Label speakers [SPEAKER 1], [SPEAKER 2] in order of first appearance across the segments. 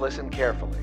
[SPEAKER 1] listen carefully.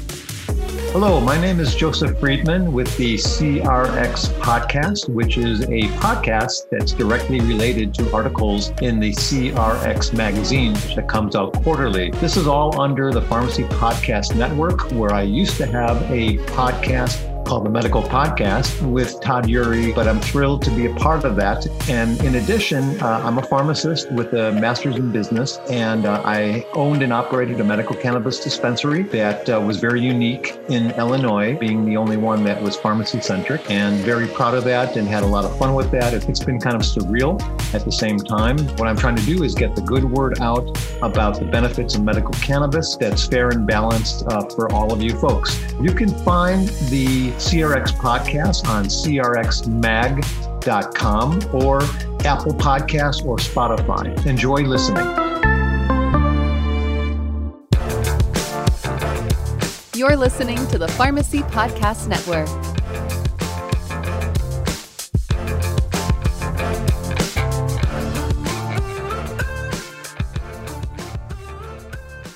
[SPEAKER 2] Hello, my name is Joseph Friedman with the CRX Podcast, which is a podcast that's directly related to articles in the CRX magazine, that comes out quarterly. This is all under the Pharmacy Podcast Network, where I used to have a podcast called the Medical Podcast with Todd Eury, but I'm thrilled to be a part of that. And in addition, uh, I'm a pharmacist with a master's in business, and uh, I owned and operated a medical cannabis dispensary that uh, was very unique in Illinois, being the only one that was pharmacy centric, and very proud of that and had a lot of fun with that. It's been kind of surreal at the same time. What I'm trying to do is get the good word out about the benefits of medical cannabis that's fair and balanced uh, for all of you folks. You can find the CRX podcast on crxmag.com or Apple Podcasts or Spotify. Enjoy listening.
[SPEAKER 3] You're listening to the Pharmacy Podcast Network.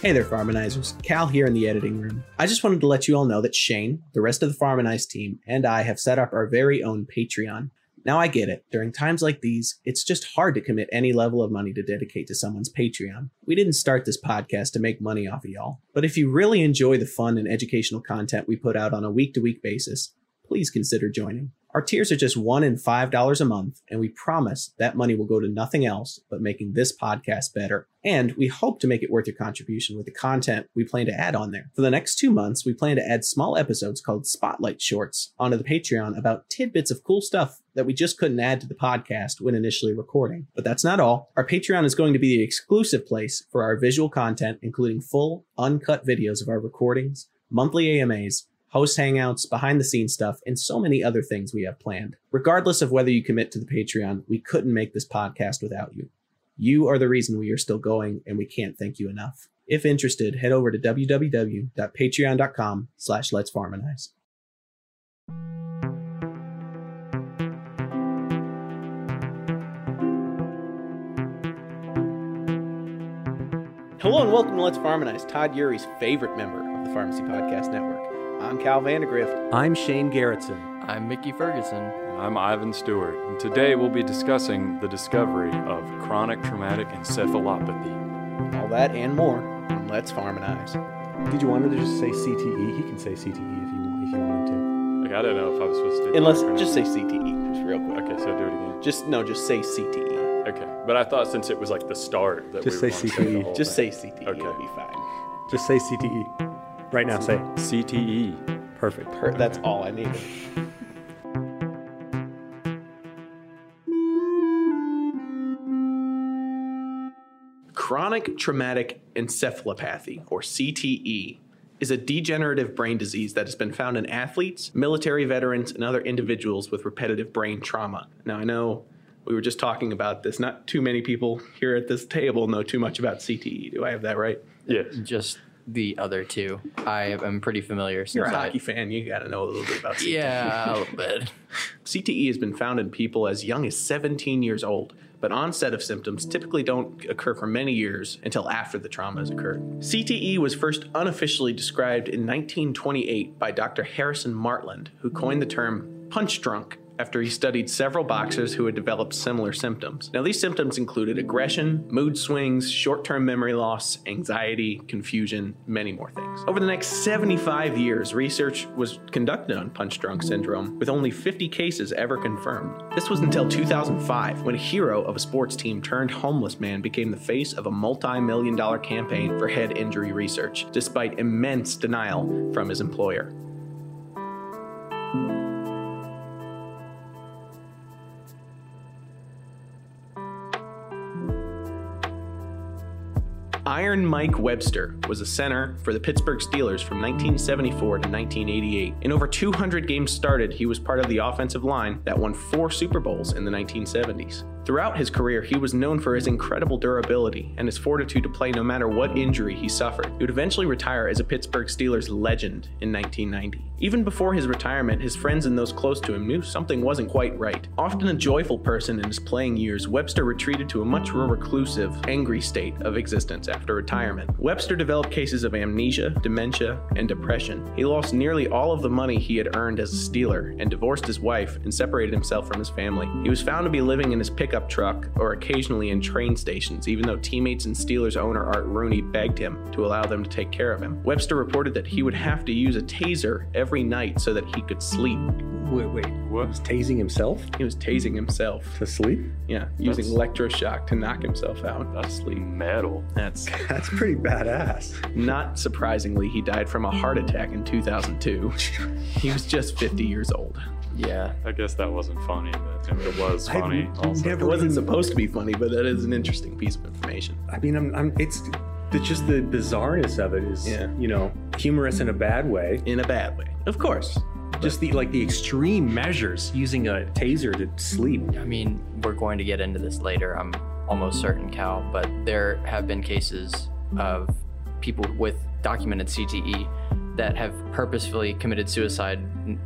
[SPEAKER 4] Hey there, Pharmanizers. Cal here in the editing room. I just wanted to let you all know that Shane, the rest of the Pharmanize team, and I have set up our very own Patreon. Now I get it. During times like these, it's just hard to commit any level of money to dedicate to someone's Patreon. We didn't start this podcast to make money off of y'all. But if you really enjoy the fun and educational content we put out on a week to week basis, please consider joining. Our tiers are just one and five dollars a month, and we promise that money will go to nothing else but making this podcast better. And we hope to make it worth your contribution with the content we plan to add on there. For the next two months, we plan to add small episodes called Spotlight Shorts onto the Patreon about tidbits of cool stuff that we just couldn't add to the podcast when initially recording. But that's not all. Our Patreon is going to be the exclusive place for our visual content, including full, uncut videos of our recordings, monthly AMAs, host hangouts, behind the scenes stuff, and so many other things we have planned. Regardless of whether you commit to the Patreon, we couldn't make this podcast without you. You are the reason we are still going, and we can't thank you enough. If interested, head over to www.patreon.com slash let's pharmanize. Hello and welcome to Let's Pharmanize, Todd Eury's favorite member of the Pharmacy Podcast Network. I'm Cal Vandegrift.
[SPEAKER 5] I'm Shane Garrettson.
[SPEAKER 6] I'm Mickey Ferguson.
[SPEAKER 7] I'm Ivan Stewart, and today we'll be discussing the discovery of chronic traumatic encephalopathy.
[SPEAKER 4] All that and more on Let's Pharmanize.
[SPEAKER 5] Did you want him to just say CTE? He can say CTE if you if you wanted to.
[SPEAKER 7] Like I don't know if I was supposed to.
[SPEAKER 4] Unless, just say CTE, just real quick.
[SPEAKER 7] Okay, so do it again.
[SPEAKER 4] Just, no, just say CTE.
[SPEAKER 7] Okay, but I thought since it was like the start that
[SPEAKER 5] Just
[SPEAKER 7] we
[SPEAKER 5] say CTE.
[SPEAKER 7] the
[SPEAKER 4] Just
[SPEAKER 7] thing.
[SPEAKER 4] say CTE,
[SPEAKER 7] Okay.
[SPEAKER 4] it'll be fine.
[SPEAKER 5] Just say CTE. Right now, say.
[SPEAKER 7] CTE.
[SPEAKER 5] Perfect.
[SPEAKER 4] Per- That's all I needed. Chronic traumatic encephalopathy, or CTE, is a degenerative brain disease that has been found in athletes, military veterans, and other individuals with repetitive brain trauma. Now, I know we were just talking about this. Not too many people here at this table know too much about CTE. Do I have that right?
[SPEAKER 7] Yes.
[SPEAKER 6] Just the other two. I am pretty familiar.
[SPEAKER 4] You're a
[SPEAKER 6] since I-
[SPEAKER 4] hockey fan. You got to know a little bit about CTE.
[SPEAKER 6] Yeah, a little bit.
[SPEAKER 4] CTE has been found in people as young as 17 years old, but onset of symptoms typically don't occur for many years until after the trauma has occurred. CTE was first unofficially described in 1928 by Dr. Harrison Martland, who coined the term punch drunk after he studied several boxers who had developed similar symptoms. Now, these symptoms included aggression, mood swings, short term memory loss, anxiety, confusion, many more things. Over the next 75 years, research was conducted on punch drunk syndrome, with only 50 cases ever confirmed. This was until 2005, when a hero of a sports team turned homeless man became the face of a multi million dollar campaign for head injury research, despite immense denial from his employer. Iron Mike Webster was a center for the Pittsburgh Steelers from 1974 to 1988. In over 200 games started, he was part of the offensive line that won four Super Bowls in the 1970s. Throughout his career, he was known for his incredible durability and his fortitude to play no matter what injury he suffered. He would eventually retire as a Pittsburgh Steelers legend in 1990. Even before his retirement, his friends and those close to him knew something wasn't quite right. Often a joyful person in his playing years, Webster retreated to a much more reclusive, angry state of existence after retirement. Webster developed cases of amnesia, dementia, and depression. He lost nearly all of the money he had earned as a Steeler and divorced his wife and separated himself from his family. He was found to be living in his pickup truck or occasionally in train stations, even though teammates and Steelers owner Art Rooney begged him to allow them to take care of him. Webster reported that he would have to use a taser every night so that he could sleep.
[SPEAKER 5] Wait, wait.
[SPEAKER 7] What?
[SPEAKER 5] Was tasing himself
[SPEAKER 4] He was tasing himself.
[SPEAKER 5] to sleep?
[SPEAKER 4] Yeah, using
[SPEAKER 7] That's-
[SPEAKER 4] electroshock to knock himself out.
[SPEAKER 7] That's metal.
[SPEAKER 4] That's
[SPEAKER 5] That's pretty badass.
[SPEAKER 4] not surprisingly, he died from a heart attack in 2002. he was just 50 years old.
[SPEAKER 6] Yeah.
[SPEAKER 7] I guess that wasn't funny, but I mean, it was
[SPEAKER 5] I've
[SPEAKER 7] funny. also.
[SPEAKER 5] never-
[SPEAKER 4] It wasn't supposed to be funny, but that is an interesting piece of information.
[SPEAKER 5] I mean, I'm, I'm it's, it's just the bizarreness of it is,
[SPEAKER 4] Yeah.
[SPEAKER 5] you know, humorous in a bad way.
[SPEAKER 4] In a bad way, of course.
[SPEAKER 5] Just the like the extreme measures using a taser to sleep.
[SPEAKER 6] I mean, we're going to get into this later, I'm almost certain, Cal, but there have been cases of people with documented CTE that have purposefully committed suicide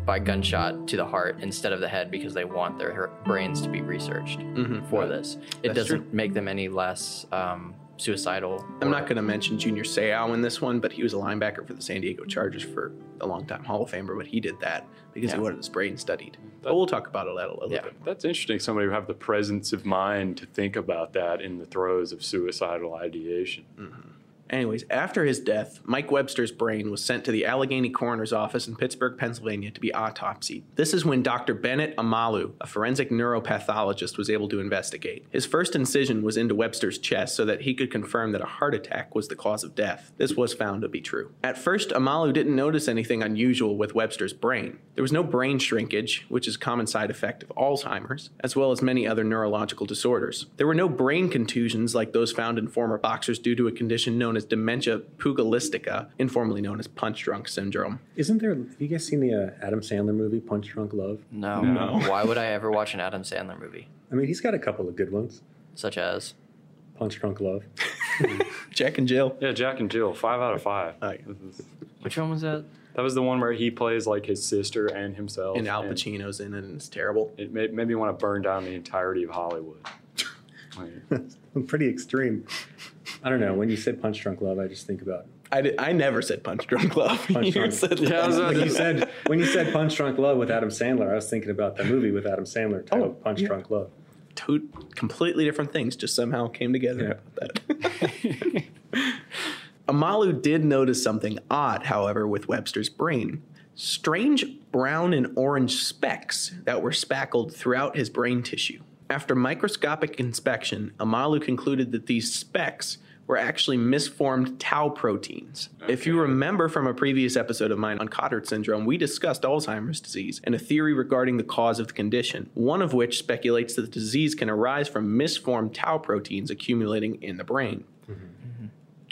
[SPEAKER 6] by gunshot to the heart instead of the head because they want their brains to be researched
[SPEAKER 4] Mhm.
[SPEAKER 6] for this. It
[SPEAKER 4] That's
[SPEAKER 6] doesn't make them any less um, suicidal.
[SPEAKER 4] I'm
[SPEAKER 6] or-
[SPEAKER 4] not going to mention Junior Seau in this one, but he was a linebacker for the San Diego Chargers for a long time, Hall of Famer, but he did that because he wanted his brain studied. But we'll talk about it a little
[SPEAKER 6] Yeah.
[SPEAKER 4] bit.
[SPEAKER 7] That's interesting. Somebody who have the presence of mind to think about that in the throes of suicidal ideation.
[SPEAKER 4] Anyways, after his death, Mike Webster's brain was sent to the Allegheny Coroner's Office in Pittsburgh, Pennsylvania to be autopsied. This is when Dr. Bennet Omalu, a forensic neuropathologist, was able to investigate. His first incision was into Webster's chest so that he could confirm that a heart attack was the cause of death. This was found to be true. At first, Omalu didn't notice anything unusual with Webster's brain. There was no brain shrinkage, which is a common side effect of Alzheimer's, as well as many other neurological disorders. There were no brain contusions like those found in former boxers due to a condition known as dementia pugilistica, informally known as punch drunk syndrome.
[SPEAKER 5] Isn't there? Have you guys seen the uh, Adam Sandler movie Punch Drunk Love?
[SPEAKER 6] No.
[SPEAKER 7] No.
[SPEAKER 6] Why would I ever watch an Adam Sandler movie?
[SPEAKER 5] I mean, he's got a couple of good ones.
[SPEAKER 6] Such as.
[SPEAKER 5] Punch Drunk Love.
[SPEAKER 4] Jack and Jill.
[SPEAKER 7] Yeah, Jack and Jill, five out of five.
[SPEAKER 4] Oh, yeah.
[SPEAKER 6] Which one was that?
[SPEAKER 7] That was the one where he plays like his sister and himself.
[SPEAKER 4] And Al Pacino's in it, and it's terrible.
[SPEAKER 7] It made, made me want to burn down the entirety of Hollywood. Like,
[SPEAKER 5] Pretty extreme. I don't know. When you said Punch Drunk Love, I just think about
[SPEAKER 4] I, did, I never said punch drunk love.
[SPEAKER 5] Punch
[SPEAKER 4] you
[SPEAKER 5] Drunk.
[SPEAKER 4] said
[SPEAKER 7] Yeah, I was
[SPEAKER 4] that.
[SPEAKER 7] about
[SPEAKER 5] when you said when you said Punch Drunk Love with Adam Sandler. I was thinking about the movie with Adam Sandler titled
[SPEAKER 4] Oh,
[SPEAKER 5] Punch
[SPEAKER 4] yeah.
[SPEAKER 5] Drunk Love.
[SPEAKER 4] two completely different things just somehow came together. That. Omalu did notice something odd, however, with Webster's brain. Strange brown and orange specks that were spackled throughout his brain tissue. After microscopic inspection, Omalu concluded that these specks were actually misformed tau proteins. If you remember from a previous episode of mine on Cotard syndrome, we discussed Alzheimer's disease and a theory regarding the cause of the condition, one of which speculates that the disease can arise from misformed tau proteins accumulating in the brain mm-hmm.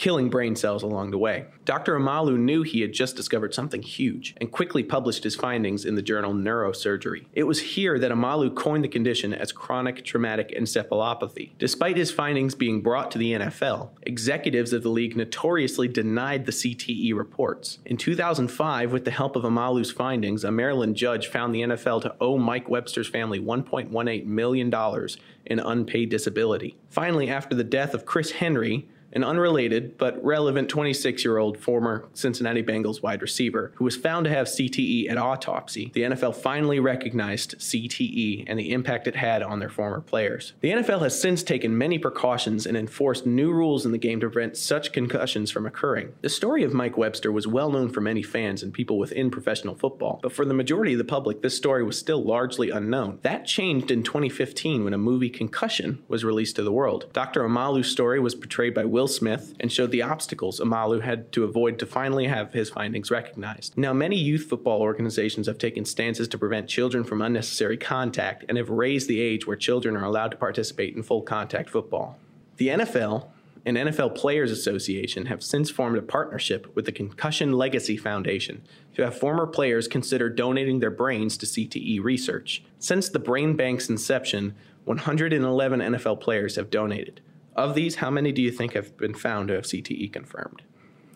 [SPEAKER 4] Killing brain cells along the way. Dr. Omalu knew he had just discovered something huge and quickly published his findings in the journal Neurosurgery. It was here that Omalu coined the condition as chronic traumatic encephalopathy. Despite his findings being brought to the NFL, executives of the league notoriously denied the CTE reports. In 2005, with the help of Omalu's findings, a Maryland judge found the NFL to owe Mike Webster's family $1.18 million in unpaid disability. Finally, after the death of Chris Henry, an unrelated but relevant 26 year old former Cincinnati Bengals wide receiver who was found to have CTE at autopsy. The NFL finally recognized CTE and the impact it had on their former players. The NFL has since taken many precautions and enforced new rules in the game to prevent such concussions from occurring. The story of Mike Webster was well known for many fans and people within professional football, but for the majority of the public, this story was still largely unknown. That changed in 2015 when a movie Concussion was released to the world. Dr. Omalu's story was portrayed by Will Smith and showed the obstacles Omalu had to avoid to finally have his findings recognized. Now, many youth football organizations have taken stances to prevent children from unnecessary contact and have raised the age where children are allowed to participate in full contact football. The NFL and NFL Players Association have since formed a partnership with the Concussion Legacy Foundation to have former players consider donating their brains to CTE research. Since the Brain Bank's inception, 111 NFL players have donated. Of these, how many do you think have been found to have CTE confirmed?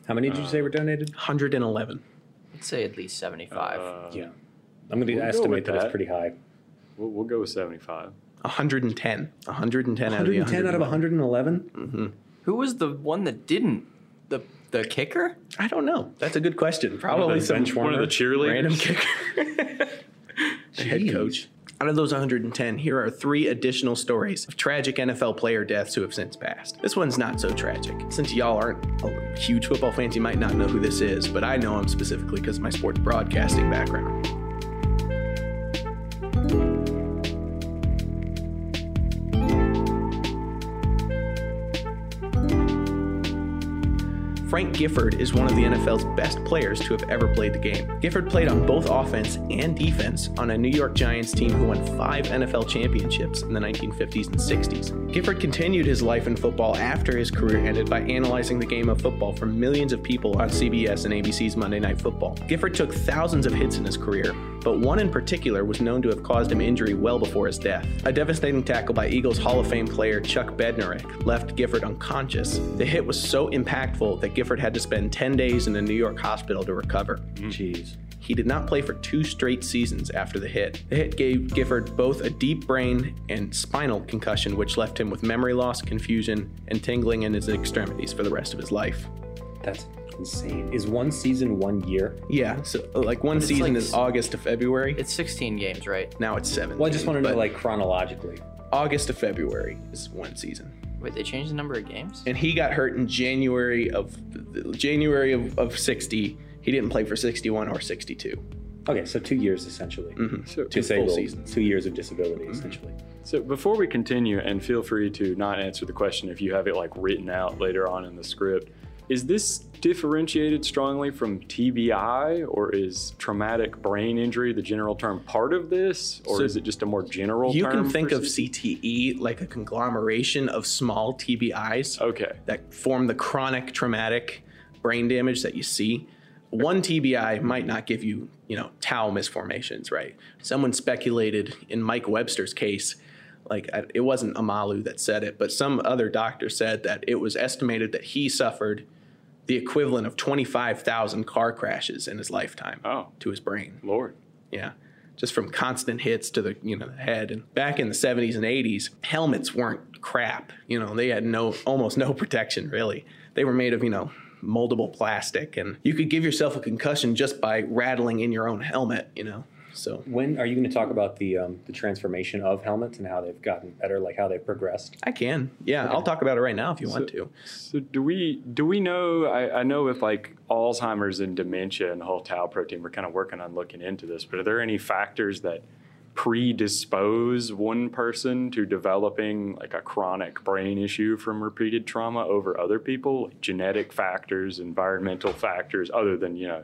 [SPEAKER 1] How many did you say were donated?
[SPEAKER 4] 111.
[SPEAKER 6] I'd say at least 75.
[SPEAKER 7] Uh,
[SPEAKER 1] Yeah. I'm going to
[SPEAKER 7] We'll
[SPEAKER 1] estimate
[SPEAKER 7] with
[SPEAKER 1] that. it's pretty high.
[SPEAKER 7] We'll, we'll go with 75.
[SPEAKER 4] 110. 110 out of
[SPEAKER 1] 110 out of
[SPEAKER 4] 111.
[SPEAKER 1] 111?
[SPEAKER 6] Who was the one that didn't? The the kicker?
[SPEAKER 4] I don't know. That's a good question. Probably
[SPEAKER 7] the
[SPEAKER 4] some
[SPEAKER 7] bench One of the cheerleaders?
[SPEAKER 4] random kicker. the head coach. Out of those 110, here are three additional stories of tragic NFL player deaths who have since passed. This one's not so tragic. Since y'all aren't a huge football fans, you might not know who this is, but I know him specifically because of my sports broadcasting background. Frank Gifford is one of the NFL's best players to have ever played the game. Gifford played on both offense and defense on a New York Giants team who won five NFL championships in the 1950s and 60s. Gifford continued his life in football after his career ended by analyzing the game of football for millions of people on CBS and ABC's Monday Night Football. Gifford took thousands of hits in his career, but one in particular was known to have caused him injury well before his death. A devastating tackle by Eagles Hall of Fame player Chuck Bednarik left Gifford unconscious. The hit was so impactful that Gifford had to spend 10 days in a New York hospital to recover. Mm.
[SPEAKER 1] Jeez.
[SPEAKER 4] He did not play for two straight seasons after the hit. The hit gave Gifford both a deep brain and spinal concussion, which left him with memory loss, confusion, and tingling in his extremities for the rest of his life.
[SPEAKER 1] That's insane. Is one season one year?
[SPEAKER 4] Yeah, so like one
[SPEAKER 6] it's
[SPEAKER 4] season
[SPEAKER 6] like
[SPEAKER 4] is August to February.
[SPEAKER 6] It's 16 games, right?
[SPEAKER 4] now it's seven.
[SPEAKER 1] Well, I just want to know, like, chronologically.
[SPEAKER 4] August to February is one season.
[SPEAKER 6] Wait, they changed the number of games?
[SPEAKER 4] and he got hurt in January of January of, of 60. He didn't play for 61 or 62.
[SPEAKER 1] Okay, so two years essentially. Mm-hmm.
[SPEAKER 7] So,
[SPEAKER 4] Two
[SPEAKER 1] Disabled,
[SPEAKER 4] full seasons.
[SPEAKER 1] Two years of disability mm-hmm. essentially.
[SPEAKER 7] so before we continue, and feel free to not answer the question if you have it like written out later on in the script. Is this differentiated strongly from TBI, or is traumatic brain injury the general term part of this, or
[SPEAKER 4] So
[SPEAKER 7] is it just a more general term?
[SPEAKER 4] You can think of CTE like a conglomeration of small TBIs
[SPEAKER 7] Okay.
[SPEAKER 4] that form the chronic traumatic brain damage that you see. One TBI might not give you, you know, tau misformations, right? Someone speculated in Mike Webster's case, like it wasn't Omalu that said it, but some other doctor said that it was estimated that he suffered the equivalent of 25,000 car crashes in his lifetime
[SPEAKER 7] Oh.
[SPEAKER 4] to his brain.
[SPEAKER 7] Lord.
[SPEAKER 4] Yeah. Just from constant hits to the, you know, the head. And back in the 70s and 80s, helmets weren't crap. You know, they had no almost no protection really. They were made of, you know, moldable plastic and you could give yourself a concussion just by rattling in your own helmet, you know. So
[SPEAKER 1] When are you going to talk about the um, the transformation of helmets and how they've gotten better, like how they've progressed?
[SPEAKER 4] I can. Yeah, I'll talk about it right now if you want to.
[SPEAKER 7] So do we do we know? I, I know with like Alzheimer's and dementia and the whole tau protein, we're kind of working on looking into this. But are there any factors that predispose one person to developing like a chronic brain issue from repeated trauma over other people? Like genetic factors, environmental factors, other than you know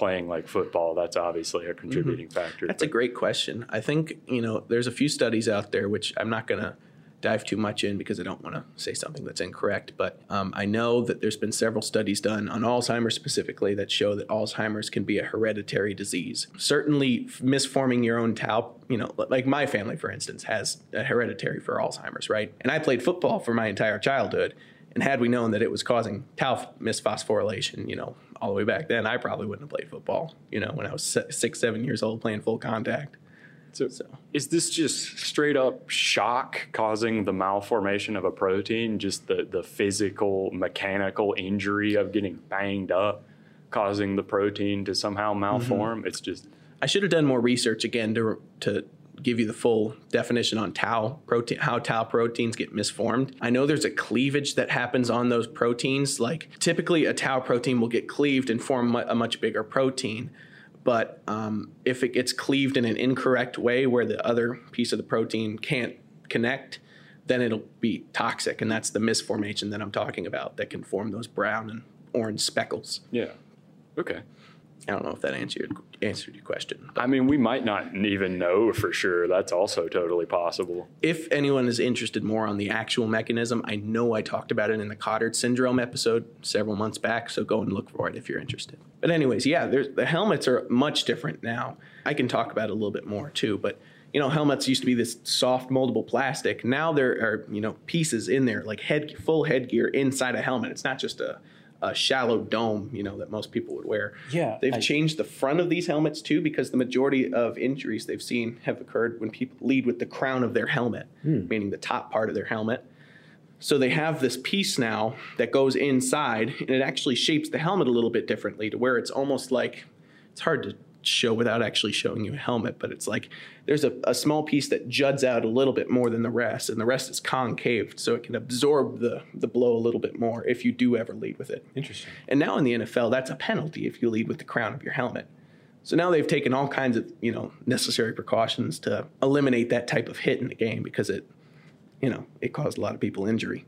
[SPEAKER 7] playing like football. That's obviously a contributing factor.
[SPEAKER 4] That's a great question. I think, you know, there's a few studies out there, which I'm not going to dive too much in because I don't want to say something that's incorrect. But um, I know that there's been several studies done on Alzheimer's specifically that show that Alzheimer's can be a hereditary disease. Certainly, misforming your own tau, you know, like my family, for instance, has a hereditary for Alzheimer's, right? And I played football for my entire childhood. And had we known that it was causing tau misphosphorylation, you know, all the way back then, I probably wouldn't have played football, you know, when I was six, seven years old playing full contact.
[SPEAKER 7] So, so, is this just straight up shock causing the malformation of a protein? Just the, the physical, mechanical injury of getting banged up causing the protein to somehow mm-hmm. malform? It's just,
[SPEAKER 4] I should have done more research again to to give you the full definition on tau protein, how tau proteins get misformed. I know there's a cleavage that happens on those proteins. Like typically, a tau protein will get cleaved and form a much bigger protein. But um, if it gets cleaved in an incorrect way, where the other piece of the protein can't connect, then it'll be toxic, and that's the misformation that I'm talking about that can form those brown and orange speckles.
[SPEAKER 7] yeah. Okay.
[SPEAKER 4] I don't know if that answered answered your question.
[SPEAKER 7] I mean, we might not even know for sure. That's also totally possible.
[SPEAKER 4] if anyone is interested more on the actual mechanism, I know I talked about it in the Cotard syndrome episode several months back, so go and look for it if you're interested. But anyways, yeah, there's, the helmets are much different now. I can talk about it a little bit more too, but you know, helmets used to be this soft moldable plastic. Now there are, you know, pieces in there, like head full headgear inside a helmet. It's not just a, a shallow dome, you know, that most people would wear.
[SPEAKER 1] Yeah,
[SPEAKER 4] They've
[SPEAKER 1] I-
[SPEAKER 4] changed the front of these helmets too, because the majority of injuries they've seen have occurred when people lead with the crown of their helmet, hmm. meaning the top part of their helmet. So they have this piece now that goes inside, and it actually shapes the helmet a little bit differently to where it's almost like it's hard to show without actually showing you a helmet, but it's like there's a, a small piece that juts out a little bit more than the rest, and the rest is concaved, so it can absorb the the blow a little bit more if you do ever lead with it.
[SPEAKER 1] Interesting.
[SPEAKER 4] And now in the NFL, that's a penalty if you lead with the crown of your helmet. So now they've taken all kinds of you know necessary precautions to eliminate that type of hit in the game because it, you know, it caused a lot of people injury.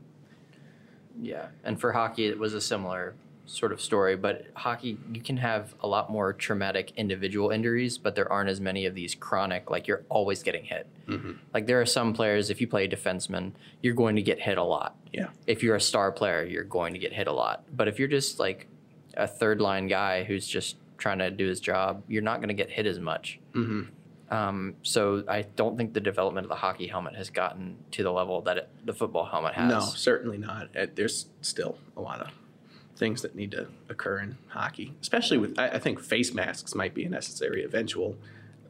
[SPEAKER 6] Yeah, and for hockey, it was a similar sort of story. But hockey, you can have a lot more traumatic individual injuries, but there aren't as many of these chronic. Like you're always getting hit. Like there are some players, if you play defenseman, you're going to get hit a lot.
[SPEAKER 4] Yeah.
[SPEAKER 6] If you're a star player, you're going to get hit a lot. But if you're just like a third line guy who's just trying to do his job, you're not going to get hit as much. Um, so I don't think the development of the hockey helmet has gotten to the level that it, the football helmet has.
[SPEAKER 4] No, certainly not. There's still a lot of things that need to occur in hockey, especially with. I, I think face masks might be a necessary eventual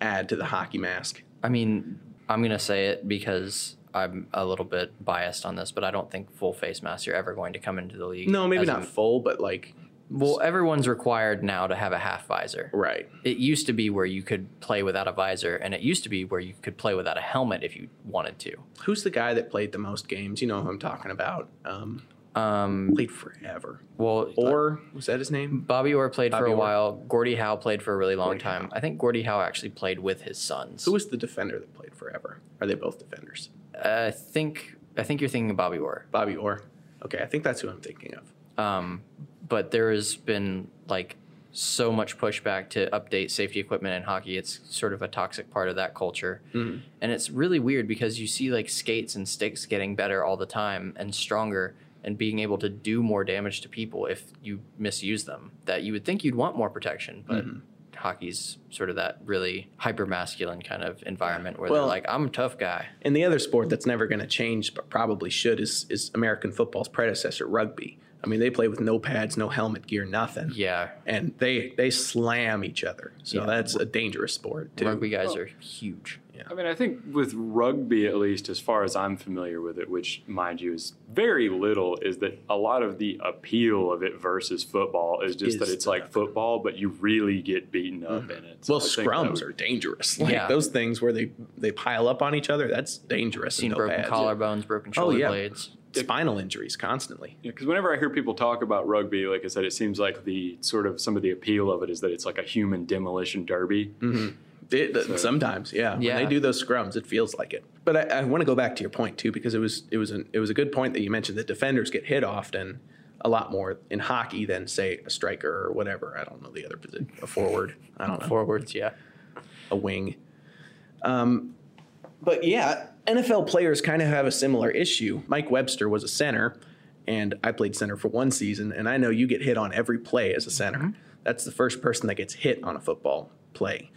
[SPEAKER 4] add to the hockey mask.
[SPEAKER 6] I mean, I'm gonna say it because I'm a little bit biased on this, but I don't think full face masks are ever going to come into the league.
[SPEAKER 4] No, maybe not full, but like
[SPEAKER 6] well, everyone's required now to have a half visor.
[SPEAKER 4] right.
[SPEAKER 6] It used to be where you could play without a visor, and it used to be where you could play without a helmet if you wanted to.
[SPEAKER 4] Who's the guy that played the most games? You know who I'm talking about. Um,
[SPEAKER 6] Um,
[SPEAKER 4] played forever.
[SPEAKER 6] well,
[SPEAKER 4] Or was that his name?
[SPEAKER 6] Bobby Orr played for a
[SPEAKER 4] Orr.
[SPEAKER 6] while. Gordie Howe played for a really long
[SPEAKER 4] Gordie
[SPEAKER 6] time.
[SPEAKER 4] Howe.
[SPEAKER 6] I think Gordie Howe actually played with his sons.
[SPEAKER 4] Who was the defender that played forever? Are they both defenders?
[SPEAKER 6] I think I think you're thinking of Bobby Orr.
[SPEAKER 4] Bobby Orr. Okay, I think that's who I'm thinking of.
[SPEAKER 6] Um, but there has been like so much pushback to update safety equipment in hockey. It's sort of a toxic part of that culture.
[SPEAKER 4] Mm-hmm.
[SPEAKER 6] And it's really weird because you see like skates and sticks getting better all the time and stronger and being able to do more damage to people if you misuse them. That you would think you'd want more protection, but
[SPEAKER 4] Mm-hmm.
[SPEAKER 6] hockey's sort of that really hyper masculine kind of environment where
[SPEAKER 4] Well-
[SPEAKER 6] they're like, I'm a tough guy.
[SPEAKER 4] And the other sport that's never going to change, but probably should, is is American football's predecessor, rugby. I mean, they play with no pads, no helmet gear, nothing.
[SPEAKER 6] Yeah.
[SPEAKER 4] And they they slam each other. So
[SPEAKER 6] Yeah.
[SPEAKER 4] that's a dangerous sport too.
[SPEAKER 6] Rugby guys are huge.
[SPEAKER 7] I mean, I think with rugby, at least as far as I'm familiar with it, which mind you is very little, is that a lot of the appeal of it versus football is just
[SPEAKER 4] Is
[SPEAKER 7] that it's
[SPEAKER 4] the-
[SPEAKER 7] like football, but you really get beaten up mm-hmm. in it. So
[SPEAKER 4] Well,
[SPEAKER 7] I
[SPEAKER 4] scrums
[SPEAKER 7] would-
[SPEAKER 4] are dangerous. Like
[SPEAKER 6] Yeah.
[SPEAKER 4] those things where they they pile up on each other. That's dangerous.
[SPEAKER 6] Seen
[SPEAKER 4] and no
[SPEAKER 6] broken
[SPEAKER 4] pads.
[SPEAKER 6] collarbones, broken
[SPEAKER 4] Oh,
[SPEAKER 6] shoulder
[SPEAKER 4] yeah.
[SPEAKER 6] blades.
[SPEAKER 4] spinal injuries constantly.
[SPEAKER 7] Yeah, because whenever I hear people talk about rugby, like I said, it seems like the sort of some of the appeal of it is that it's like a human demolition derby. Mm-hmm.
[SPEAKER 4] It, sometimes, yeah.
[SPEAKER 6] Yeah.
[SPEAKER 4] When they do those scrums, it feels like it. But I, I want to go back to your point too, because it was it was an, it was a good point that you mentioned that defenders get hit often, a lot more in hockey than say a striker or whatever. I don't know the other position, a forward. I don't know,
[SPEAKER 6] Forwards, yeah.
[SPEAKER 4] a wing. Um, but yeah, NFL players kind of have a similar issue. Mike Webster was a center, and I played center for one season, and I know you get hit on every play as a center. That's the first person that gets hit on a football play.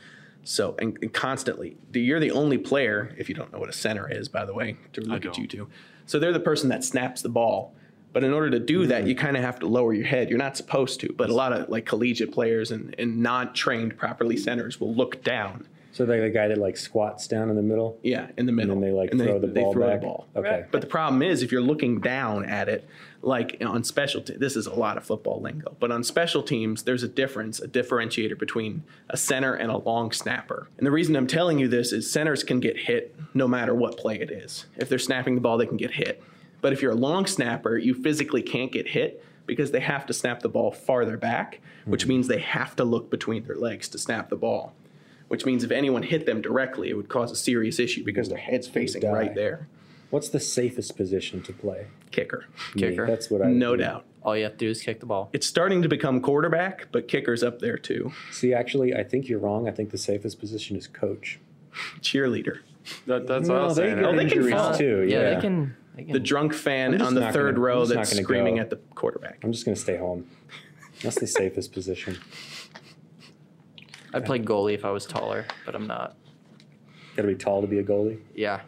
[SPEAKER 4] So, and, and constantly, you're the only player, if you don't know what a center is, by the way, to look at you two. So they're the person that snaps the ball. But in order to do that, hmm. you kind of have to lower your head. You're not supposed to, but a lot of like collegiate players and, and not trained properly centers will look down.
[SPEAKER 1] So they're the guy that like squats down in the middle,
[SPEAKER 4] Yeah, in the middle.
[SPEAKER 1] and then they like
[SPEAKER 4] And
[SPEAKER 1] throw the ball
[SPEAKER 4] throw
[SPEAKER 1] back.
[SPEAKER 4] the ball.
[SPEAKER 1] Okay.
[SPEAKER 4] But the problem is, if you're looking down at it, like on special teams, this is a lot of football lingo, but on special teams, there's a difference, a differentiator between a center and a long snapper. And the reason I'm telling you this is centers can get hit no matter what play it is. If they're snapping the ball, they can get hit. But if you're a long snapper, you physically can't get hit because they have to snap the ball farther back, which hmm. means they have to look between their legs to snap the ball. Which means if anyone hit them directly, it would cause a serious issue because their head's facing
[SPEAKER 1] die.
[SPEAKER 4] right there.
[SPEAKER 1] What's the safest position to play?
[SPEAKER 4] Kicker.
[SPEAKER 1] Me,
[SPEAKER 6] Kicker.
[SPEAKER 1] That's what I.
[SPEAKER 4] No
[SPEAKER 1] would do.
[SPEAKER 4] doubt.
[SPEAKER 6] All you have to do is kick the ball.
[SPEAKER 4] It's starting to become quarterback, but kicker's up there too.
[SPEAKER 1] See, actually, I think you're wrong. I think the safest position is coach.
[SPEAKER 4] Cheerleader.
[SPEAKER 7] That, that's
[SPEAKER 1] No,
[SPEAKER 7] all I'm
[SPEAKER 1] they
[SPEAKER 7] saying.
[SPEAKER 1] get
[SPEAKER 4] Oh, they can
[SPEAKER 1] injuries
[SPEAKER 4] fall.
[SPEAKER 1] too.
[SPEAKER 6] Yeah,
[SPEAKER 1] Yeah,
[SPEAKER 6] they can. They can
[SPEAKER 4] The drunk fan on the third
[SPEAKER 1] gonna-
[SPEAKER 4] row that's screaming
[SPEAKER 1] go.
[SPEAKER 4] at the quarterback.
[SPEAKER 1] I'm just gonna stay home. That's the safest position.
[SPEAKER 6] I'd play goalie if I was taller, but I'm not.
[SPEAKER 1] Got to be tall to be a goalie.
[SPEAKER 6] Yeah.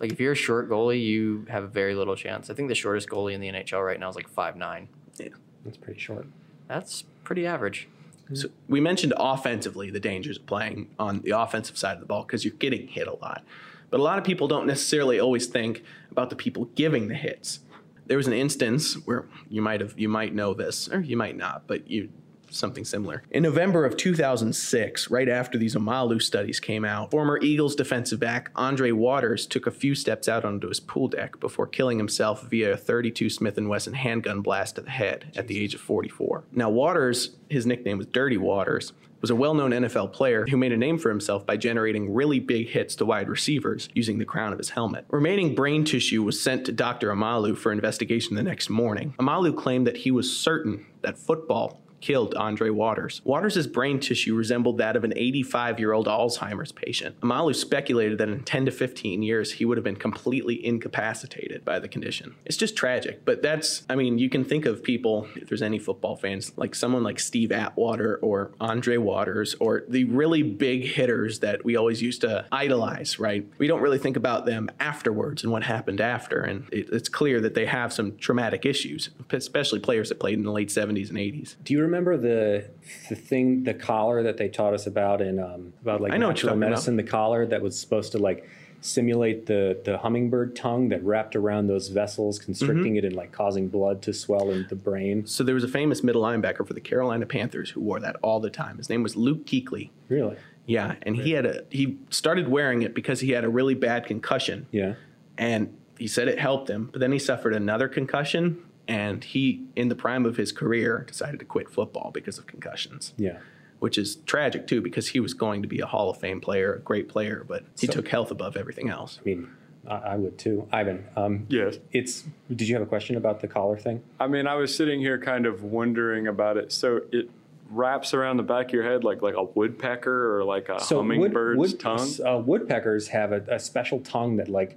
[SPEAKER 6] Like if you're a short goalie, you have very little chance. I think the shortest goalie in the NHL right now is like five nine.
[SPEAKER 1] Yeah, That's pretty short.
[SPEAKER 6] That's pretty average.
[SPEAKER 4] So we mentioned offensively the dangers of playing on the offensive side of the ball because you're getting hit a lot. But a lot of people don't necessarily always think about the people giving the hits. There was an instance where you might have you might know this or you might not, but you something similar. In November of 2006, right after these Omalu studies came out, former Eagles defensive back Andre Waters took a few steps out onto his pool deck before killing himself via a 32 Smith & Wesson handgun blast to the head at the age of 44. Now Waters, his nickname was Dirty Waters, was a well known NFL player who made a name for himself by generating really big hits to wide receivers using the crown of his helmet. Remaining brain tissue was sent to Dr. Omalu for investigation the next morning. Omalu claimed that he was certain that football killed Andre Waters. Waters' brain tissue resembled that of an 85 year old Alzheimer's patient. Omalu speculated that in 10 to 15 years, he would have been completely incapacitated by the condition. It's just tragic, but that's, I mean, you can think of people, if there's any football fans, like someone like Steve Atwater or Andre Waters or the really big hitters that we always used to idolize, right? We don't really think about them afterwards and what happened after. And it, it's clear that they have some traumatic issues, especially players that played in the late 70s and 80s.
[SPEAKER 1] Do you remember the the thing, the collar that they taught us about in um, about like
[SPEAKER 4] I know
[SPEAKER 1] natural
[SPEAKER 4] talking about.
[SPEAKER 1] medicine? The collar that was supposed to like simulate the the hummingbird tongue that wrapped around those vessels, constricting
[SPEAKER 4] Mm-hmm.
[SPEAKER 1] it and like causing blood to swell in the brain.
[SPEAKER 4] So there was a famous middle linebacker for the Carolina Panthers who wore that all the time. His name was Luke Kuechly.
[SPEAKER 1] Really?
[SPEAKER 4] Yeah, and he had a he started wearing it because he had a really bad concussion,
[SPEAKER 1] Yeah.
[SPEAKER 4] and he said it helped him. But then he suffered another concussion, and he, in the prime of his career, decided to quit football because of concussions,
[SPEAKER 1] Yeah.
[SPEAKER 4] which is tragic too because he was going to be a Hall of Fame player, a great player, but he
[SPEAKER 1] So-
[SPEAKER 4] took health above everything else.
[SPEAKER 1] I mean, I, I would too. Ivan, um,
[SPEAKER 7] Yes.
[SPEAKER 1] it's. Did you have a question about the collar thing?
[SPEAKER 7] I mean, I was sitting here kind of wondering about it. So it wraps around the back of your head like like a woodpecker or like a hummingbird's
[SPEAKER 1] wood,
[SPEAKER 7] tongue.
[SPEAKER 1] Uh, woodpeckers have a, a special tongue that like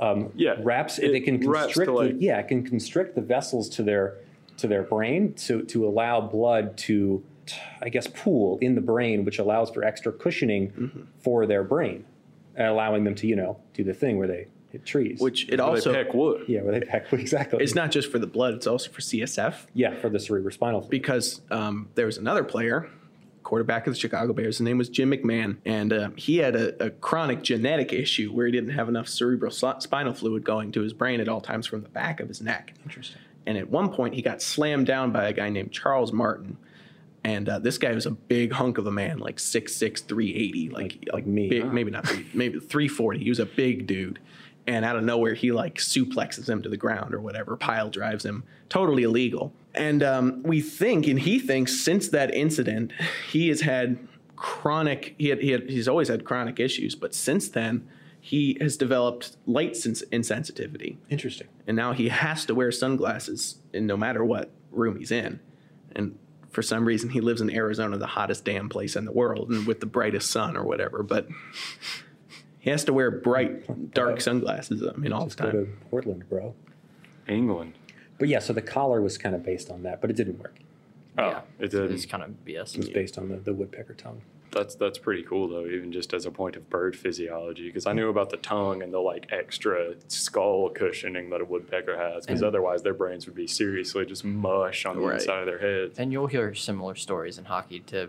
[SPEAKER 1] um,
[SPEAKER 7] Yeah,
[SPEAKER 1] wraps.
[SPEAKER 7] it
[SPEAKER 1] they can
[SPEAKER 7] wraps
[SPEAKER 1] constrict. the,
[SPEAKER 7] like-
[SPEAKER 1] yeah, it can constrict the vessels to their to their brain to to allow blood to, I guess, pool in the brain, which allows for extra cushioning
[SPEAKER 7] Mm-hmm.
[SPEAKER 1] for their brain, and allowing them to you know do the thing where they hit trees.
[SPEAKER 4] Which it
[SPEAKER 7] Where
[SPEAKER 4] also
[SPEAKER 7] they peck wood.
[SPEAKER 1] yeah, where they peck exactly.
[SPEAKER 4] it's not just for the blood; it's also for CSF.
[SPEAKER 1] yeah for the cerebrospinal fluid.
[SPEAKER 4] because um, there was another player, quarterback of the Chicago Bears. His name was Jim McMahon, and uh, he had a, a chronic genetic issue where he didn't have enough cerebral spinal fluid going to his brain at all times from the back of his neck.
[SPEAKER 1] Interesting.
[SPEAKER 4] And at one point, he got slammed down by a guy named Charles Martin. And uh, this guy was a big hunk of a man, like 6'6", 380, like
[SPEAKER 1] Like- like me.
[SPEAKER 4] big- maybe not, three, maybe three forty. He was a big dude, and out of nowhere, he like suplexes him to the ground or whatever, pile drives him, totally illegal. And um, we think, and he thinks, since that incident, he has had chronic. He had, he had he's always had chronic issues, but since then, he has developed light sens- insensitivity
[SPEAKER 1] Interesting.
[SPEAKER 4] and now he has to wear sunglasses in no matter what room he's in. And for some reason, he lives in Arizona, the hottest damn place in the world, and with the brightest sun or whatever. But he has to wear bright, dark sunglasses. I mean, all the
[SPEAKER 1] time. go to. Portland, bro.
[SPEAKER 7] England.
[SPEAKER 1] But yeah, so the collar was kind of based on that, but it didn't work.
[SPEAKER 7] Oh,
[SPEAKER 6] yeah.
[SPEAKER 7] it did.
[SPEAKER 6] It's kind of BS.
[SPEAKER 1] It was based on the, the woodpecker tongue.
[SPEAKER 7] That's that's pretty cool though, even just as a point of bird physiology. Because I knew about the tongue and the like extra skull cushioning that a woodpecker has. Because otherwise, their brains would be seriously just mush on the
[SPEAKER 4] Right.
[SPEAKER 7] inside of their heads.
[SPEAKER 6] And you'll hear similar stories in hockey to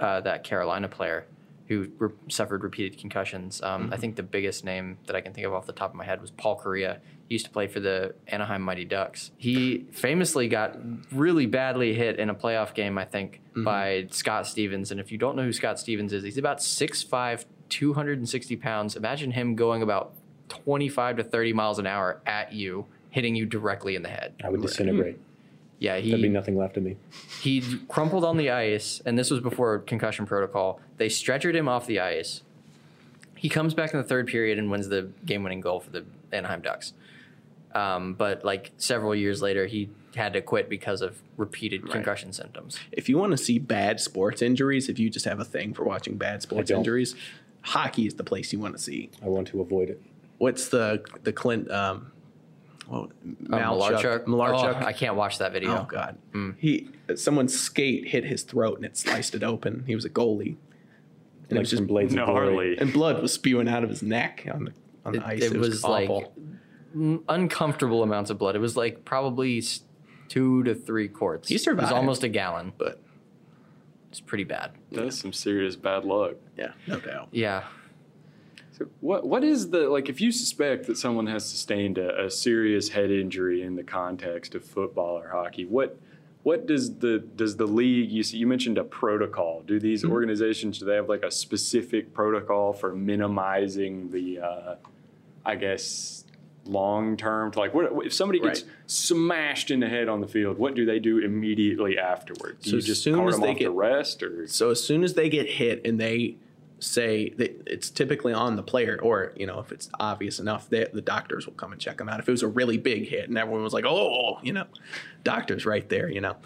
[SPEAKER 6] uh, that Carolina player who re- suffered repeated concussions. Um, I mm-hmm. think the biggest name that I can think of off the top of my head was Paul Kariya. He used to play for the Anaheim Mighty Ducks. He famously got really badly hit in a playoff game, I think, mm-hmm. by Scott Stevens. And if you don't know who Scott Stevens is, he's about 6'5, 260 pounds. Imagine him going about 25 to 30 miles an hour at you, hitting you directly in the head.
[SPEAKER 1] I would disintegrate. Hmm.
[SPEAKER 6] Yeah, he
[SPEAKER 1] There'd be nothing left of me.
[SPEAKER 6] he crumpled on the ice, and this was before concussion protocol. They stretchered him off the ice. He comes back in the third period and wins the game-winning goal for the Anaheim Ducks. Um, but like several years later, he had to quit because of repeated concussion symptoms.
[SPEAKER 4] If you want to see bad sports injuries, if you just have a thing for watching bad sports injuries, hockey is the place you want to see.
[SPEAKER 1] I want to avoid it.
[SPEAKER 4] What's the the Clint um, well,
[SPEAKER 6] Uh,
[SPEAKER 4] Malarchuk?
[SPEAKER 6] Oh,
[SPEAKER 4] Malarchuk.
[SPEAKER 6] I can't watch that video.
[SPEAKER 4] Oh God, he someone's skate hit his throat and it sliced it open. He was a goalie. and it was just
[SPEAKER 1] from Blades.
[SPEAKER 7] Gnarly.
[SPEAKER 4] and blood was spewing out of his neck on the on the
[SPEAKER 6] It,
[SPEAKER 4] ice.
[SPEAKER 6] it was, like
[SPEAKER 4] awful.
[SPEAKER 6] uncomfortable amounts of blood. It was like probably two to three quarts.
[SPEAKER 4] He survived.
[SPEAKER 6] It was almost a gallon.
[SPEAKER 4] but
[SPEAKER 6] It's pretty bad.
[SPEAKER 7] That's some serious bad luck.
[SPEAKER 4] yeah, no doubt.
[SPEAKER 6] Yeah.
[SPEAKER 7] So what what is the like if you suspect that someone has sustained a, a serious head injury in the context of football or hockey, what what does the does the league you see, you mentioned a protocol? Do these
[SPEAKER 4] Mm-hmm.
[SPEAKER 7] organizations do they have like a specific protocol for minimizing the uh, I guess long term like what if somebody gets
[SPEAKER 4] Right.
[SPEAKER 7] smashed in the head on the field, what do they do immediately afterwards? Do
[SPEAKER 4] So
[SPEAKER 7] you
[SPEAKER 4] as
[SPEAKER 7] just
[SPEAKER 4] soon as they get-
[SPEAKER 7] to rest or
[SPEAKER 4] So as soon as they get hit and they say that it's typically on the player, or you know, if it's obvious enough, they, the doctors will come and check them out. If it was a really big hit and everyone was like, "Oh," you know, doctors right there, you know.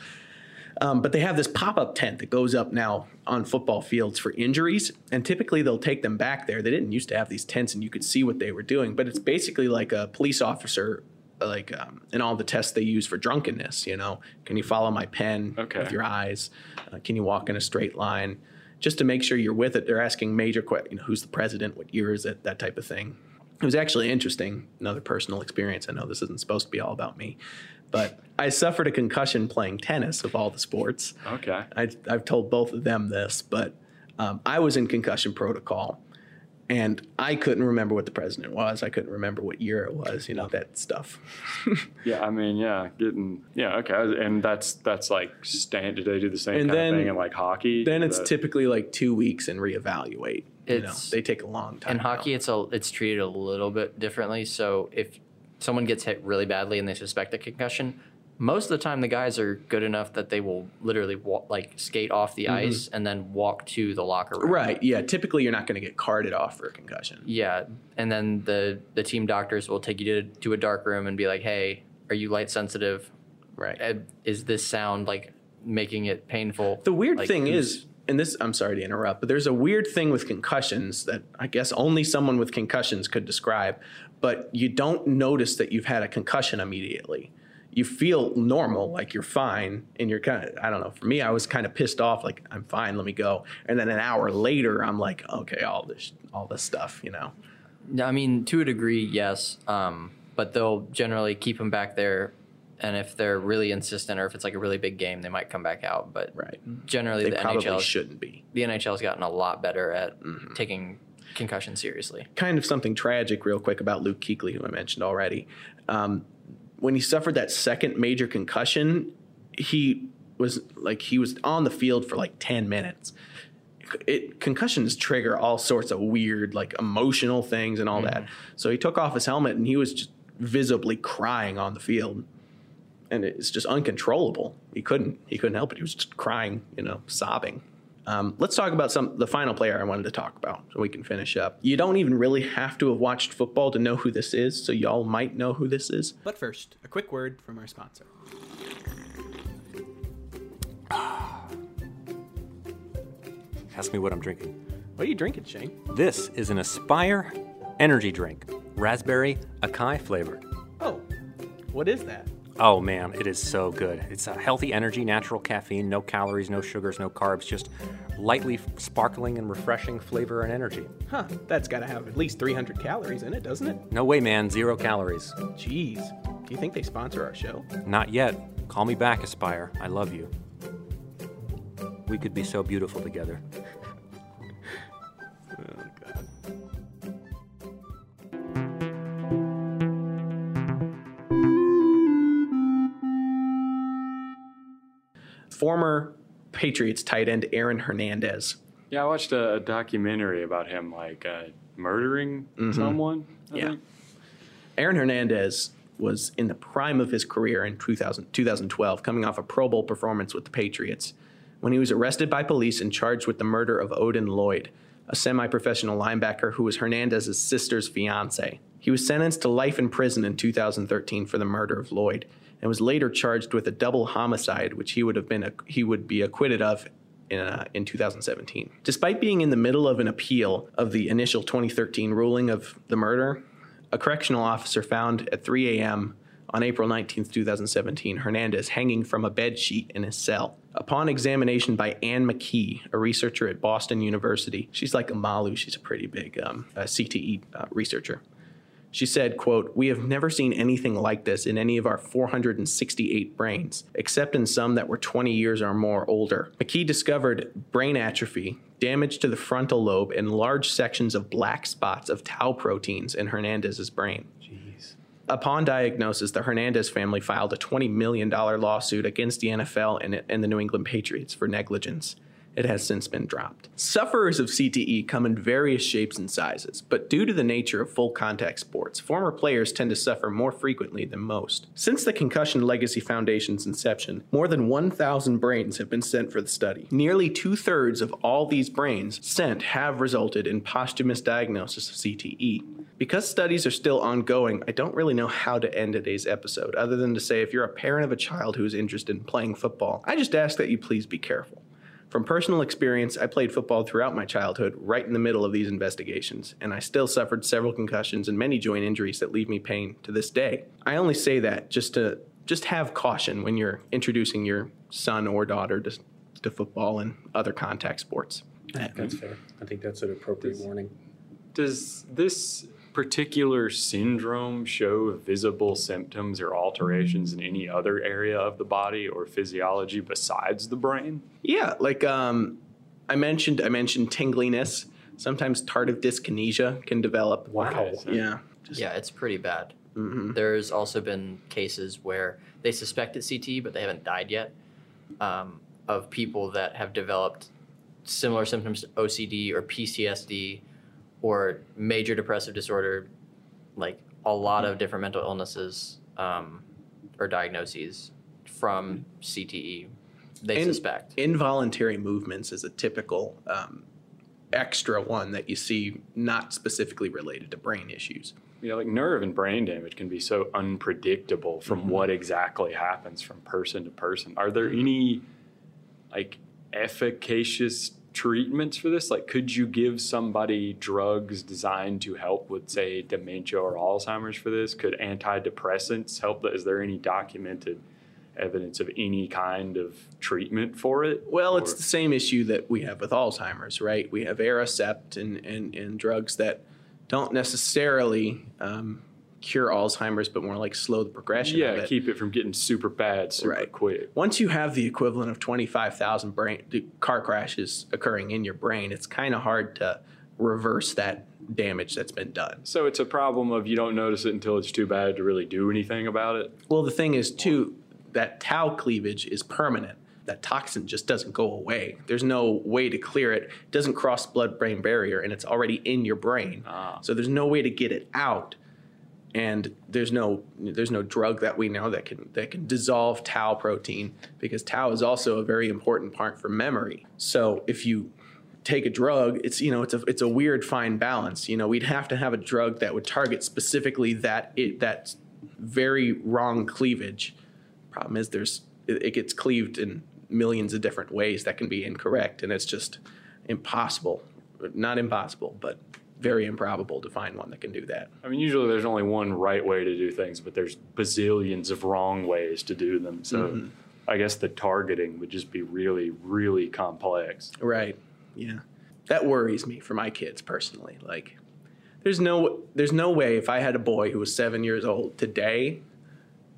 [SPEAKER 4] Um, but they have this pop-up tent that goes up now on football fields for injuries, and typically they'll take them back there. They didn't used to have these tents, and you could see what they were doing. But it's basically like a police officer, like um, in all the tests they use for drunkenness. You know, can you follow my pen
[SPEAKER 7] Okay.
[SPEAKER 4] with your eyes? Uh, can you walk in a straight line? Just to make sure you're with it, they're asking major questions. You know, who's the president? What year is it? That type of thing. It was actually interesting. Another personal experience. I know this isn't supposed to be all about me, but I suffered a concussion playing tennis of all the sports.
[SPEAKER 7] okay.
[SPEAKER 4] I, I've told both of them this, but um, I was in concussion protocol, and I couldn't remember what the president was. I couldn't remember what year it was. You know that stuff.
[SPEAKER 7] Yeah, I mean, yeah, getting yeah, okay, and that's that's like stand. Do they do the same
[SPEAKER 4] And
[SPEAKER 7] kind
[SPEAKER 4] then-
[SPEAKER 7] of thing in like hockey?
[SPEAKER 4] then it's
[SPEAKER 7] That-
[SPEAKER 4] typically like two weeks and reevaluate. You know,
[SPEAKER 6] It's-
[SPEAKER 4] they take a long time.
[SPEAKER 6] In hockey, it's a it's treated a little bit differently. So if someone gets hit really badly and they suspect a concussion, most of the time the guys are good enough that they will literally walk, like skate off the ice and then walk to the locker room.
[SPEAKER 4] Mm-hmm. Right. Yeah. Typically, you're not going to get carted off for a concussion.
[SPEAKER 6] Yeah, and then the the team doctors will take you to to a dark room and be like, "Hey, are you light sensitive?
[SPEAKER 4] Right.
[SPEAKER 6] Uh, Is this sound like making it painful?"
[SPEAKER 4] The weird
[SPEAKER 6] Like,
[SPEAKER 4] thing is, and this, I'm sorry to interrupt, but there's a weird thing with concussions that I guess only someone with concussions could describe, but you don't notice that you've had a concussion immediately. You feel normal, like you're fine, and you're kind of, I don't know, for me, I was kind of pissed off, like, I'm fine, let me go. And then an hour later, I'm like, okay, all this, all this stuff, you know?
[SPEAKER 6] I mean, to a degree, yes. Um, but they'll generally keep them back there, and if they're really insistent, or if it's like a really big game, they might come back out. But
[SPEAKER 4] Right.
[SPEAKER 6] generally,
[SPEAKER 4] They
[SPEAKER 6] the
[SPEAKER 4] probably
[SPEAKER 6] NHL
[SPEAKER 4] shouldn't be.
[SPEAKER 6] the NHL has gotten a lot better at
[SPEAKER 4] Mm-hmm.
[SPEAKER 6] taking concussion seriously.
[SPEAKER 4] kind of something tragic, real quick, about Luke Kuechly, who I mentioned already. Um, when he suffered that second major concussion, he was like he was on the field for like ten minutes. It concussions trigger all sorts of weird, like emotional things and all that. Mm-hmm. So he took off his helmet and he was just visibly crying on the field, and it's just uncontrollable. He couldn't he couldn't help it. He was just crying, you know, sobbing. Um, let's talk about some the final player I wanted to talk about, so we can finish up. You don't even really have to have watched football to know who this is, so y'all might know who this is.
[SPEAKER 8] But first, a quick word from our sponsor.
[SPEAKER 5] Ask me what I'm drinking.
[SPEAKER 8] What are you drinking, Shane?
[SPEAKER 5] This is an Aspire energy drink, raspberry acai flavored.
[SPEAKER 8] Oh, what is that?
[SPEAKER 5] Oh man, it is so good. It's a healthy energy, natural caffeine, no calories, no sugars, no carbs, just lightly sparkling and refreshing flavor and energy.
[SPEAKER 8] Huh, that's got to have at least 300 calories in it, doesn't it?
[SPEAKER 5] No way, man, zero calories.
[SPEAKER 8] Jeez. Do you think they sponsor our show?
[SPEAKER 5] Not yet. Call me back, Aspire. I love you. We could be so beautiful together.
[SPEAKER 4] Former Patriots tight end Aaron Hernandez.
[SPEAKER 7] Yeah, I watched a, a documentary about him like uh, murdering someone. I
[SPEAKER 4] Mm-hmm. Yeah.
[SPEAKER 7] think.
[SPEAKER 4] Aaron Hernandez was in the prime of his career in 2000, 2012, coming off a Pro Bowl performance with the Patriots, when he was arrested by police and charged with the murder of Odin Lloyd, a semi professional linebacker who was Hernandez's sister's fiance. He was sentenced to life in prison in 2013 for the murder of Lloyd and was later charged with a double homicide, which he would have been he would be acquitted of in, uh, in 2017. Despite being in the middle of an appeal of the initial 2013 ruling of the murder, a correctional officer found at 3 a.m. on April 19th, 2017, Hernandez hanging from a bed sheet in his cell. Upon examination by Ann McKee, a researcher at Boston University, she's like Omalu, she's a pretty big um, uh, CTE uh, researcher. She said, quote, We have never seen anything like this in any of our 468 brains, except in some that were 20 years or more older. McKee discovered brain atrophy, damage to the frontal lobe, and large sections of black spots of tau proteins in Hernandez's brain. Jeez. Upon diagnosis, the Hernandez family filed a $20 million lawsuit against the NFL and, and the New England Patriots for negligence. It has since been dropped. Sufferers of CTE come in various shapes and sizes, but due to the nature of full contact sports, former players tend to suffer more frequently than most. Since the Concussion Legacy Foundation's inception, more than 1,000 brains have been sent for the study. Nearly two thirds of all these brains sent have resulted in posthumous diagnosis of CTE. Because studies are still ongoing, I don't really know how to end today's episode, other than to say if you're a parent of a child who is interested in playing football, I just ask that you please be careful. From personal experience, I played football throughout my childhood, right in the middle of these investigations, and I still suffered several concussions and many joint injuries that leave me pain to this day. I only say that just to just have caution when you're introducing your son or daughter to, to football and other contact sports.
[SPEAKER 1] That's fair. I think that's an appropriate warning.
[SPEAKER 7] Does this particular syndrome show visible symptoms or alterations in any other area of the body or physiology besides the brain?
[SPEAKER 4] Yeah, like um, I mentioned, I mentioned tingliness. Sometimes tardive dyskinesia can develop.
[SPEAKER 1] Wow.
[SPEAKER 4] Yeah.
[SPEAKER 6] Yeah, it's pretty bad. There's also been cases where they suspect it's CTE, but they haven't died yet, um, of people that have developed similar symptoms to OCD or PTSD or major depressive disorder, like a lot of different mental illnesses um, or diagnoses from CTE. They
[SPEAKER 4] And
[SPEAKER 6] suspect.
[SPEAKER 4] Involuntary movements is a typical um, extra one that you see not specifically related to brain issues.
[SPEAKER 7] Yeah, like nerve and brain damage can be so unpredictable from what exactly happens from person to person. Are there any like efficacious treatments for this? Like, could you give somebody drugs designed to help with, say, dementia or Alzheimer's for this? Could antidepressants help? Is there any documented evidence of any kind of treatment for it?
[SPEAKER 4] Well, it's the same issue that we have with Alzheimer's, right? We have Aricept and, and, and drugs that don't necessarily um, cure Alzheimer's, but more like slow the progression of
[SPEAKER 7] yeah,
[SPEAKER 4] it.
[SPEAKER 7] keep it from getting super bad super
[SPEAKER 4] Right.
[SPEAKER 7] quick.
[SPEAKER 4] Once you have the equivalent of 25,000 brain car crashes occurring in your brain, it's kind of hard to reverse that damage that's been done.
[SPEAKER 7] So it's a problem of you don't notice it until it's too bad to really do anything about it.
[SPEAKER 4] Well, the thing is, too, that tau cleavage is permanent. That toxin just doesn't go away. There's no way to clear it. It doesn't cross blood brain barrier, and it's already in your brain.
[SPEAKER 7] Ah.
[SPEAKER 4] So there's no way to get it out. And there's no there's no drug that we know that can that can dissolve tau protein because tau is also a very important part for memory. So if you take a drug, it's you know it's a it's a weird fine balance. You know, we'd have to have a drug that would target specifically that it that very wrong cleavage. Problem is, there's it, it gets cleaved in millions of different ways that can be incorrect, and it's just impossible. Not impossible, but very improbable to find one that can do that.
[SPEAKER 7] I mean, usually there's only one right way to do things, but there's bazillions of wrong ways to do them. So
[SPEAKER 4] Mm-hmm.
[SPEAKER 7] I guess the targeting would just be really, really complex.
[SPEAKER 4] Right. Yeah. That worries me for my kids personally. Like there's no there's no way if I had a boy who was 7 years old today,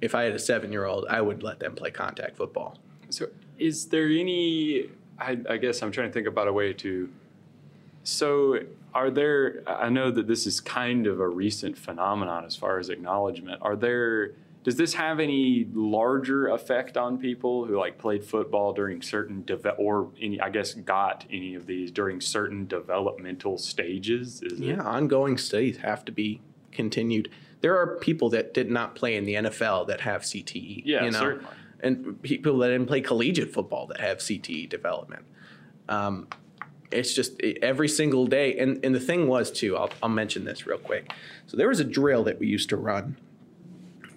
[SPEAKER 4] if I had a 7-year-old, I would let them play contact football.
[SPEAKER 7] So is there any, I, I guess I'm trying to think about a way to, so are there, I know that this is kind of a recent phenomenon as far as acknowledgement. Are there, does this have any larger effect on people who like played football during certain, deve- or any, I guess got any of these during certain developmental stages? Is it-
[SPEAKER 4] Yeah, ongoing studies have to be continued. There are people that did not play in the NFL that have CTE.
[SPEAKER 7] Yeah,
[SPEAKER 4] you know?
[SPEAKER 7] certainly.
[SPEAKER 4] And people that didn't play collegiate football that have CTE development. Um, it's just every single day. And, and the thing was, too, I'll, I'll mention this real quick. So there was a drill that we used to run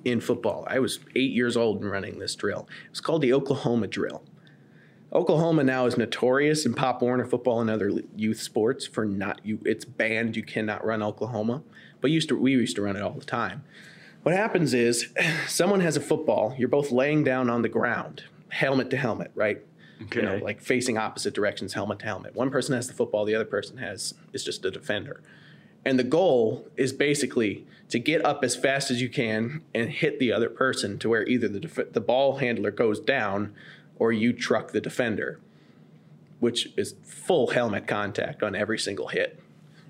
[SPEAKER 4] in football. I was eight years old and running this drill. It was called the Oklahoma drill. Oklahoma now is notorious in Pop Warner football and other youth sports for not you. It's banned. You cannot run Oklahoma, but used to we used to run it all the time. What happens is someone has a football, you're both laying down on the ground, helmet to helmet, right? You know,
[SPEAKER 7] Okay.
[SPEAKER 4] like facing opposite directions, helmet to helmet. One person has the football, the other person has is just a defender. And the goal is basically to get up as fast as you can and hit the other person to where either the def- the ball handler goes down or you truck the defender, which is full helmet contact on every single hit.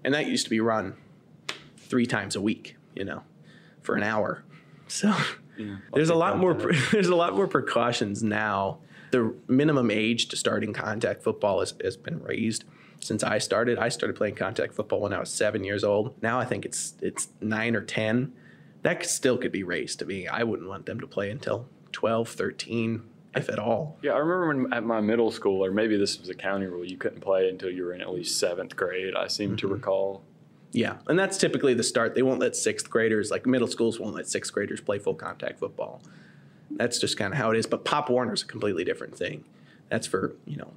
[SPEAKER 4] And that used to be run three times a week, you know, for an hour. So there's a lot more there's a lot more precautions now. The minimum age to start in contact football has, has been raised since I started. I started playing contact football when I was seven years old. Now I think it's it's nine or ten. That could- still could be raised to me. I wouldn't want them to play until 12, 13, if at all.
[SPEAKER 7] Yeah, I remember when at my middle school, or maybe this was a county rule, you couldn't play until you were in at least seventh grade. I seem to mm-hmm. recall.
[SPEAKER 4] Yeah, and that's typically the start. They won't let sixth graders, like middle schools, won't let sixth graders play full contact football. That's just kind of how it is. But Pop Warner is a completely different thing. That's for you know,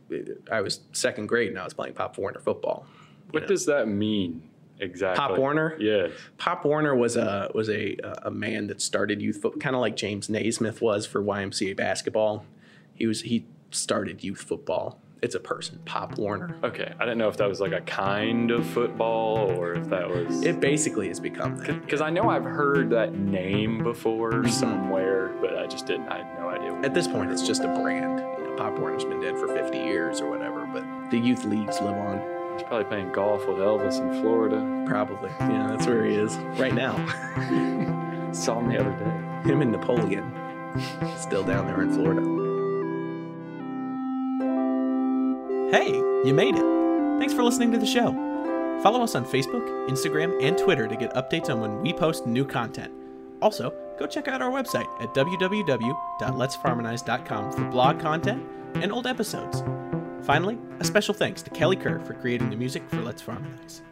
[SPEAKER 4] I was second grade and I was playing Pop Warner football.
[SPEAKER 7] What does that mean exactly?
[SPEAKER 4] Pop Warner?
[SPEAKER 7] Yes.
[SPEAKER 4] Pop Warner was a was a a man that started youth football, kind of like James Naismith was for YMCA basketball. He was he started youth football. It's a person, Pop Warner.
[SPEAKER 7] Okay, I didn't know if that was like a kind of football or if that was.
[SPEAKER 4] It basically has become that.
[SPEAKER 7] Because I know I've heard that name before mm-hmm. somewhere, but I just didn't. I had no idea.
[SPEAKER 4] At this point, it's just a brand. You know, Pop Warner's been dead for 50 years or whatever, but the youth leagues live on.
[SPEAKER 7] He's probably playing golf with Elvis in Florida.
[SPEAKER 4] Probably. Yeah, that's where he is right now.
[SPEAKER 7] Saw him the other day.
[SPEAKER 4] Him and Napoleon. Still down there in Florida.
[SPEAKER 8] Hey, you made it. Thanks for listening to the show. Follow us on Facebook, Instagram, and Twitter to get updates on when we post new content. Also, go check out our website at www.letsfarmanize.com for blog content and old episodes. Finally, a special thanks to Kelly Kerr for creating the music for Let's Farmanize.